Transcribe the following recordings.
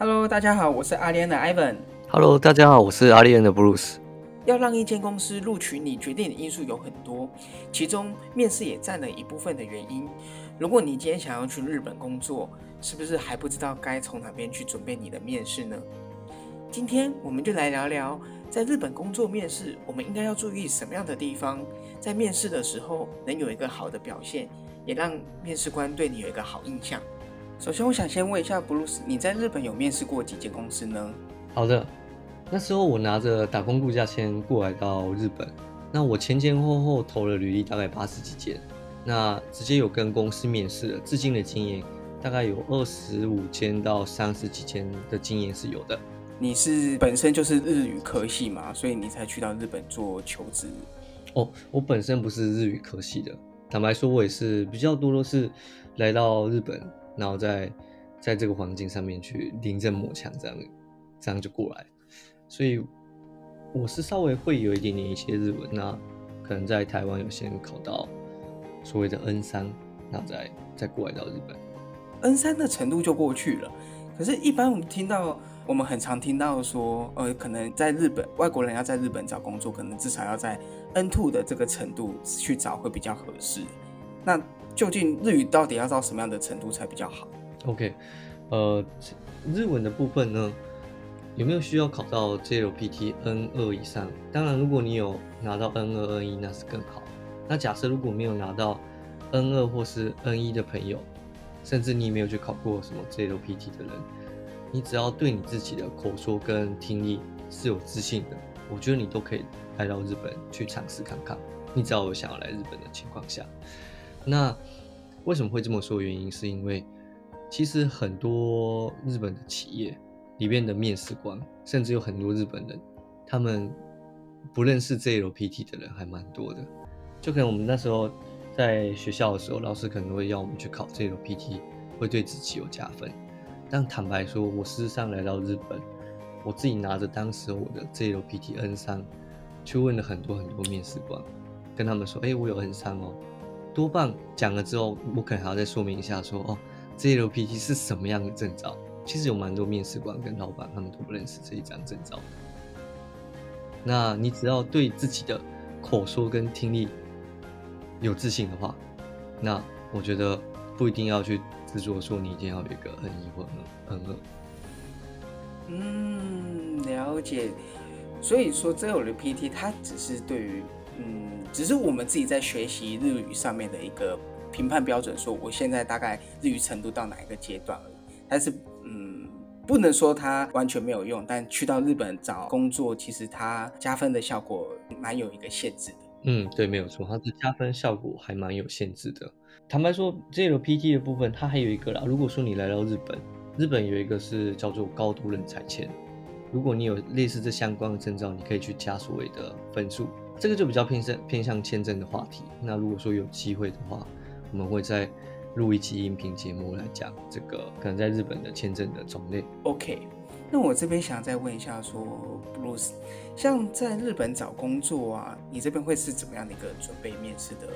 Hello，大家好，我是阿联的 Ivan。Hello，大家好，我是阿联的 Bruce。要让一间公司录取你，决定的因素有很多，其中面试也占了一部分的原因。如果你今天想要去日本工作，是不是还不知道该从哪边去准备你的面试呢？今天我们就来聊聊，在日本工作面试，我们应该要注意什么样的地方，在面试的时候能有一个好的表现，也让面试官对你有一个好印象。首先，我想先问一下布鲁斯，你在日本有面试过几间公司呢？好的，那时候我拿着打工度假签过来到日本，那我前前后后投了履历大概八十几间，那直接有跟公司面试的，至今的经验大概有二十五间到三十几间的经验是有的。你是本身就是日语科系嘛，所以你才去到日本做求职。哦，我本身不是日语科系的，坦白说，我也是比较多都是来到日本，然后在在这个环境上面去临阵磨枪，这样这样就过来。所以我是稍微会有一点点一些日文，那可能在台湾有先考到所谓的 N 三，然后再再过来到日本。N 三的程度就过去了，可是，一般我们听到，我们很常听到说，呃，可能在日本，外国人要在日本找工作，可能至少要在 N two 的这个程度去找会比较合适。那究竟日语到底要到什么样的程度才比较好？OK，呃，日文的部分呢，有没有需要考到 JLPT N 二以上？当然，如果你有拿到 N 二、N 一，那是更好。那假设如果没有拿到 N 二或是 N 一的朋友，甚至你没有去考过什么 JLPT 的人，你只要对你自己的口说跟听力是有自信的，我觉得你都可以来到日本去尝试看看。你只要有想要来日本的情况下，那为什么会这么说？原因是因为其实很多日本的企业里面的面试官，甚至有很多日本人，他们不认识 JLPT 的人还蛮多的。就可能我们那时候在学校的时候，老师可能会要我们去考 JLPT，会对自己有加分。但坦白说，我事实上来到日本，我自己拿着当时我的 JLPT N 三，去问了很多很多面试官，跟他们说：“哎、我有 N 三哦。”多半讲了之后，我可能还要再说明一下说：“哦。” JLPT 是什么样的证照？其实有蛮多面试官跟老板他们都不认识这一张证照。那你只要对自己的口说跟听力有自信的话，那我觉得不一定要去执着说你一定要有一个 N 一或 N 二。嗯，了解。所以说 JLPT 它只是对于，嗯，只是我们自己在学习日语上面的一个评判标准，说我现在大概日语程度到哪一个阶段而已。但是，嗯，不能说它完全没有用。但去到日本找工作，其实它加分的效果蛮有一个限制的。嗯，对，没有错，它的加分效果还蛮有限制的。坦白说，JLPT 的部分它还有一个啦。如果说你来到日本，日本有一个是叫做高度人才签，如果你有类似这相关的证照，你可以去加所谓的分数，这个就比较偏向偏向签证的话题。那如果说有机会的话，我们会再录一期音频节目来讲这个可能在日本的签证的种类。OK，那我这边想再问一下说，Bruce，像在日本找工作啊，你这边会是怎么样的一个准备面试的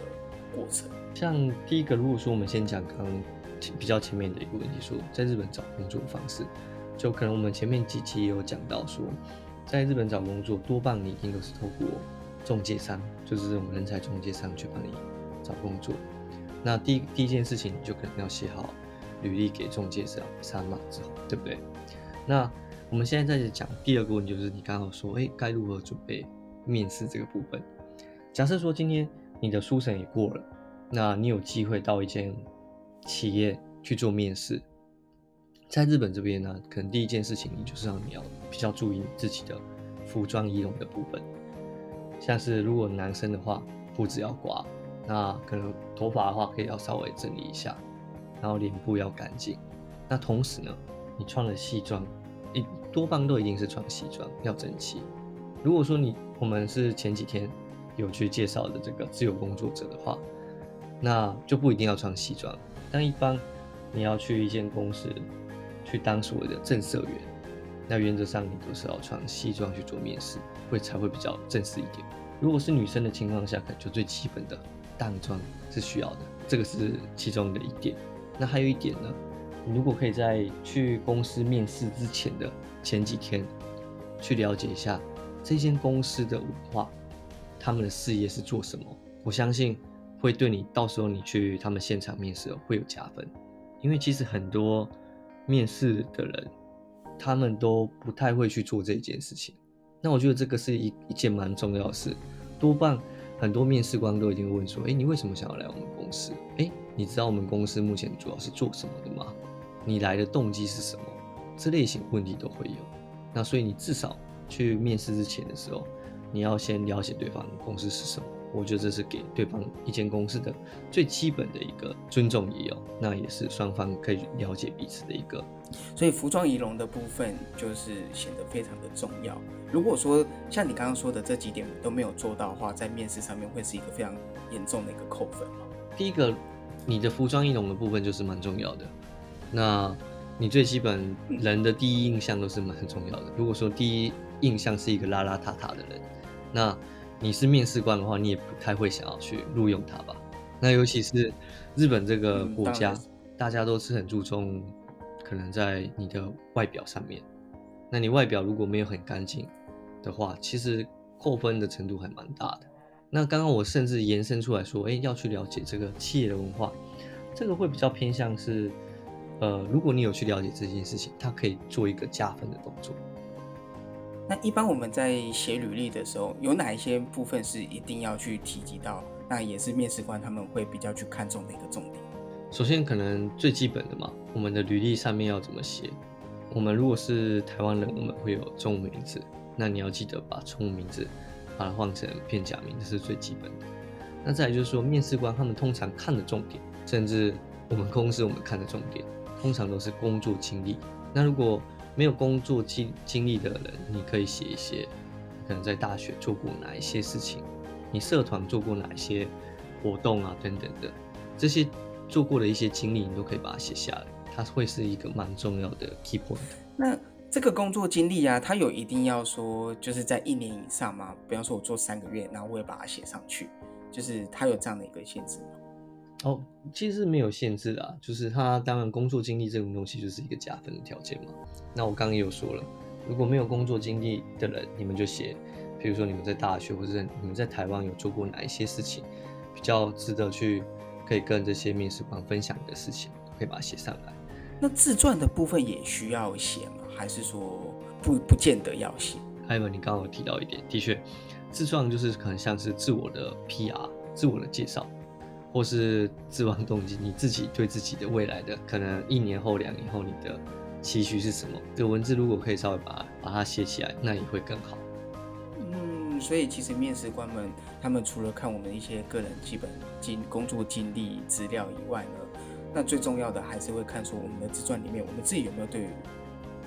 过程？像第一个，如果说我们先讲刚刚比较前面的一个问题，说在日本找工作的方式，就可能我们前面几期也有讲到说，在日本找工作多半你一定都是透过中介商，就是这种人才中介商去帮你找工作。那第一第一件事情，你就可能要写好履历给中介商商嘛，之后对不对？那我们现在在讲第二个问题，就是你刚刚说，哎，该如何准备面试这个部分？假设说今天你的书审也过了，那你有机会到一间企业去做面试，在日本这边呢，可能第一件事情，你就是让你要比较注意自己的服装仪容的部分，像是如果男生的话，胡子要刮，那可能头发的话可以要稍微整理一下，然后脸部要干净。那同时呢，你穿了西装，一多半都一定是穿西装，要整齐。如果说你我们是前几天有去介绍的这个自由工作者的话，那就不一定要穿西装。但一般你要去一间公司去当所谓的正社员，那原则上你都是要穿西装去做面试，会才会比较正式一点。如果是女生的情况下，可能就最基本的淡妆是需要的，这个是其中的一点。那还有一点呢，你如果可以在去公司面试之前的前几天，去了解一下这间公司的文化，他们的事业是做什么，我相信会对你到时候你去他们现场面试会有加分。因为其实很多面试的人，他们都不太会去做这件事情。那我觉得这个是一一件蛮重要的事，多半很多面试官都已经问说：“哎，你为什么想要来我们公司？哎，你知道我们公司目前主要是做什么的吗？你来的动机是什么？这类型问题都会有。那所以你至少去面试之前的时候，你要先了解对方公司是什么。我觉得这是给对方一间公司的最基本的一个尊重也有，那也是双方可以了解彼此的一个。所以服装仪容的部分就是显得非常的重要。如果说像你刚刚说的这几点都没有做到的话，在面试上面会是一个非常严重的一个扣分吗？第一个，你的服装仪容的部分就是蛮重要的。那你最基本人的第一印象都是蛮重要的。如果说第一印象是一个邋邋遢遢的人，那你是面试官的话，你也不太会想要去录用他吧？那尤其是日本这个国家，大家都是很注重。可能在你的外表上面，那你外表如果没有很干净的话，其实扣分的程度还蛮大的。那刚刚我甚至延伸出来说，哎，要去了解这个企业的文化，这个会比较偏向是，呃，如果你有去了解这件事情，它可以做一个加分的动作。那一般我们在写履历的时候，有哪一些部分是一定要去提及到？那也是面试官他们会比较去看重的一个重点。首先，可能最基本的嘛，我们的履历上面要怎么写？我们如果是台湾人，我们会有中文名字，那你要记得把中文名字把它换成片假名，这是最基本的。那再来就是说，面试官他们通常看的重点，甚至我们公司我们看的重点，通常都是工作经历。那如果没有工作经经历的人，你可以写一些，可能在大学做过哪一些事情，你社团做过哪一些活动啊，等等的这些。做过的一些经历，你都可以把它写下来，它会是一个蛮重要的 key point。那这个工作经历啊，它有一定要说就是在一年以上吗？比方说我做三个月，然后我也把它写上去，就是它有这样的一个限制吗？哦，其实没有限制啊，就是他当然工作经历这种东西就是一个加分的条件嘛。那我刚刚也有说了，如果没有工作经历的人，你们就写，比如说你们在大学或者你们在台湾有做过哪一些事情，比较值得去。可以跟这些面试官分享的事情，可以把它写上来。那自传的部分也需要写吗？还是说不不见得要写？还有你刚刚有提到一点，的确，自传就是可能像是自我的 PR、自我的介绍，或是自望动机，你自己对自己的未来的可能一年后、两年后你的期许是什么？这文字如果可以稍微把把它写起来，那也会更好。嗯所以其实面试官们，他们除了看我们一些个人基本经工作经历资料以外呢，那最重要的还是会看出我们的自传里面，我们自己有没有对于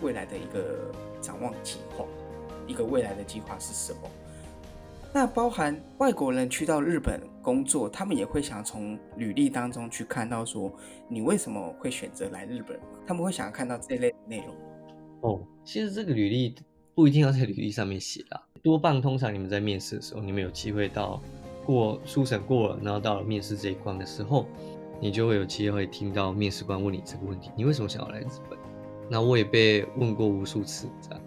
未来的一个展望计划，一个未来的计划是什么？那包含外国人去到日本工作，他们也会想从履历当中去看到说，你为什么会选择来日本？他们会想要看到这类内容。哦，其实这个履历不一定要在履历上面写啦。多半通常你们在面试的时候，你们有机会到过初审过了，然后到了面试这一关的时候，你就会有机会听到面试官问你这个问题：你为什么想要来日本？那我也被问过无数次这样，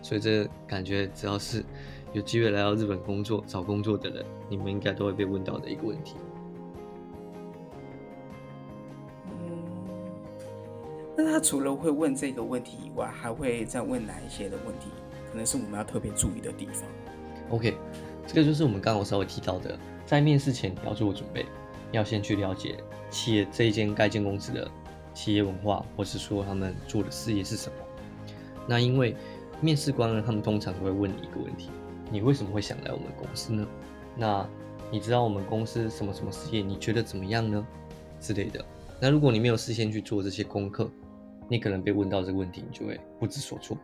所以这感觉只要是有机会来到日本工作、找工作的人，你们应该都会被问到的一个问题。嗯，那他除了会问这个问题以外，还会再问哪一些的问题？可能是我们要特别注意的地方。OK，这个就是我们刚刚稍微提到的，在面试前你要做准备，要先去了解企业这一间该间公司的企业文化，或是说他们做的事业是什么。那因为面试官呢，他们通常会问你一个问题：你为什么会想来我们公司呢？那你知道我们公司什么什么事业？你觉得怎么样呢？之类的。那如果你没有事先去做这些功课，你可能被问到这个问题，你就会不知所措。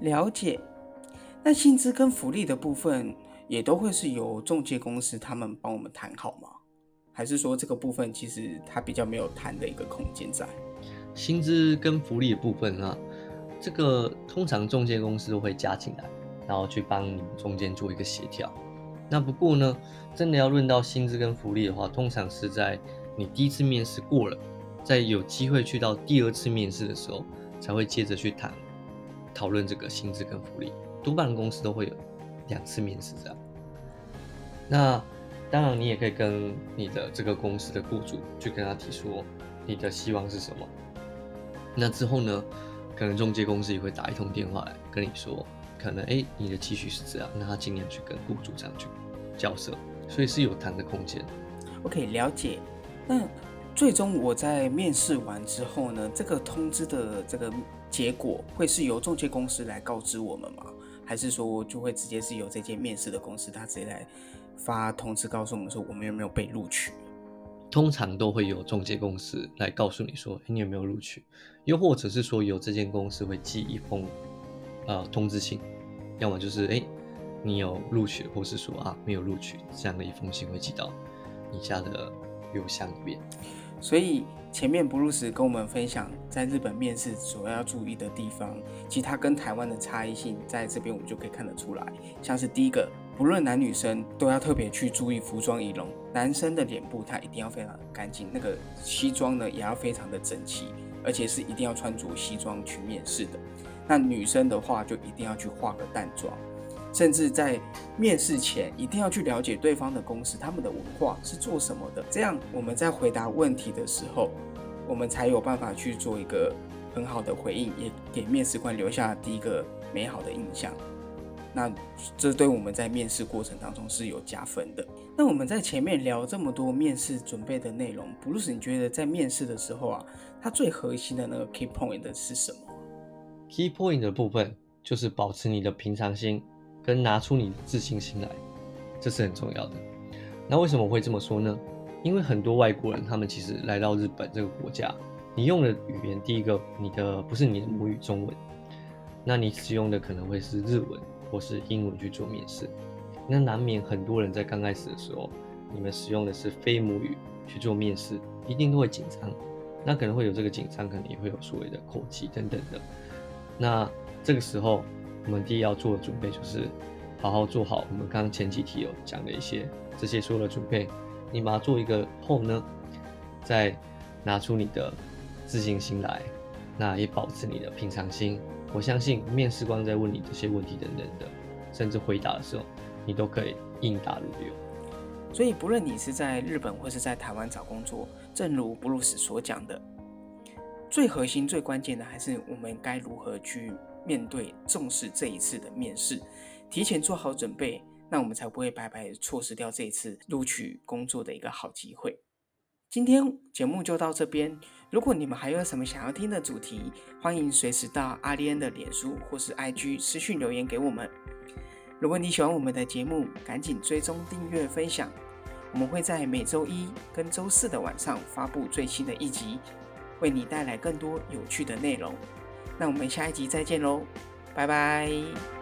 了解，那薪资跟福利的部分也都会是由中介公司他们帮我们谈好吗？还是说这个部分其实它比较没有谈的一个空间在？薪资跟福利的部分啊，这个通常中介公司都会加进来，然后去帮你们中间做一个协调。那不过呢，真的要论到薪资跟福利的话，通常是在你第一次面试过了在有机会去到第二次面试的时候，才会接着去谈讨论这个薪资跟福利。多半公司都会有两次面试这样。那当然，你也可以跟你的这个公司的雇主去跟他提出你的希望是什么。那之后呢，可能中介公司也会打一通电话来跟你说，可能哎你的期许是这样，那他尽量去跟雇主这样去交涉，所以是有谈的空间。OK，了解。那最终我在面试完之后呢，这个通知的这个结果会是由中介公司来告知我们吗？还是说就会直接是由这间面试的公司他直接来？发通知告诉我们说我们有没有被录取，通常都会有中介公司来告诉你说你有没有录取，又或者是说有这间公司会寄一封呃通知信，要么就是哎你有录取，或是说啊没有录取这样的一封信会寄到你家的邮箱里面。所以前面布鲁斯跟我们分享在日本面试所要注意的地方，其实它跟台湾的差异性在这边我们就可以看得出来，像是第一个。不论男女生都要特别去注意服装仪容。男生的脸部他一定要非常的干净，那个西装呢也要非常的整齐，而且是一定要穿着西装去面试的。那女生的话就一定要去化个淡妆，甚至在面试前一定要去了解对方的公司，他们的文化是做什么的。这样我们在回答问题的时候，我们才有办法去做一个很好的回应，也给面试官留下第一个美好的印象。那这对我们在面试过程当中是有加分的。那我们在前面聊这么多面试准备的内容，布鲁斯，你觉得在面试的时候啊，它最核心的那个 key point 的是什么？key point 的部分就是保持你的平常心，跟拿出你的自信心来，这是很重要的。那为什么会这么说呢？因为很多外国人他们其实来到日本这个国家，你用的语言第一个，你的不是你的母语中文，那你使用的可能会是日文。或是英文去做面试，那难免很多人在刚开始的时候，你们使用的是非母语去做面试，一定都会紧张。那可能会有这个紧张，可能也会有所谓的口气等等的。那这个时候，我们第一要做的准备就是好好做好我们刚刚前几题有讲的一些这些所有的准备。你把它做一个后呢，再拿出你的自信心来，那也保持你的平常心。我相信面试官在问你这些问题等等的，甚至回答的时候，你都可以应答如流。所以，不论你是在日本或是在台湾找工作，正如布鲁斯所讲的，最核心、最关键的还是我们该如何去面对、重视这一次的面试，提前做好准备，那我们才不会白白错失掉这一次录取工作的一个好机会。今天节目就到这边。如果你们还有什么想要听的主题，欢迎随时到阿丽安的脸书或是 IG 私讯留言给我们。如果你喜欢我们的节目，赶紧追踪、订阅、分享。我们会在每周一跟周四的晚上发布最新的一集，为你带来更多有趣的内容。那我们下一集再见喽，拜拜。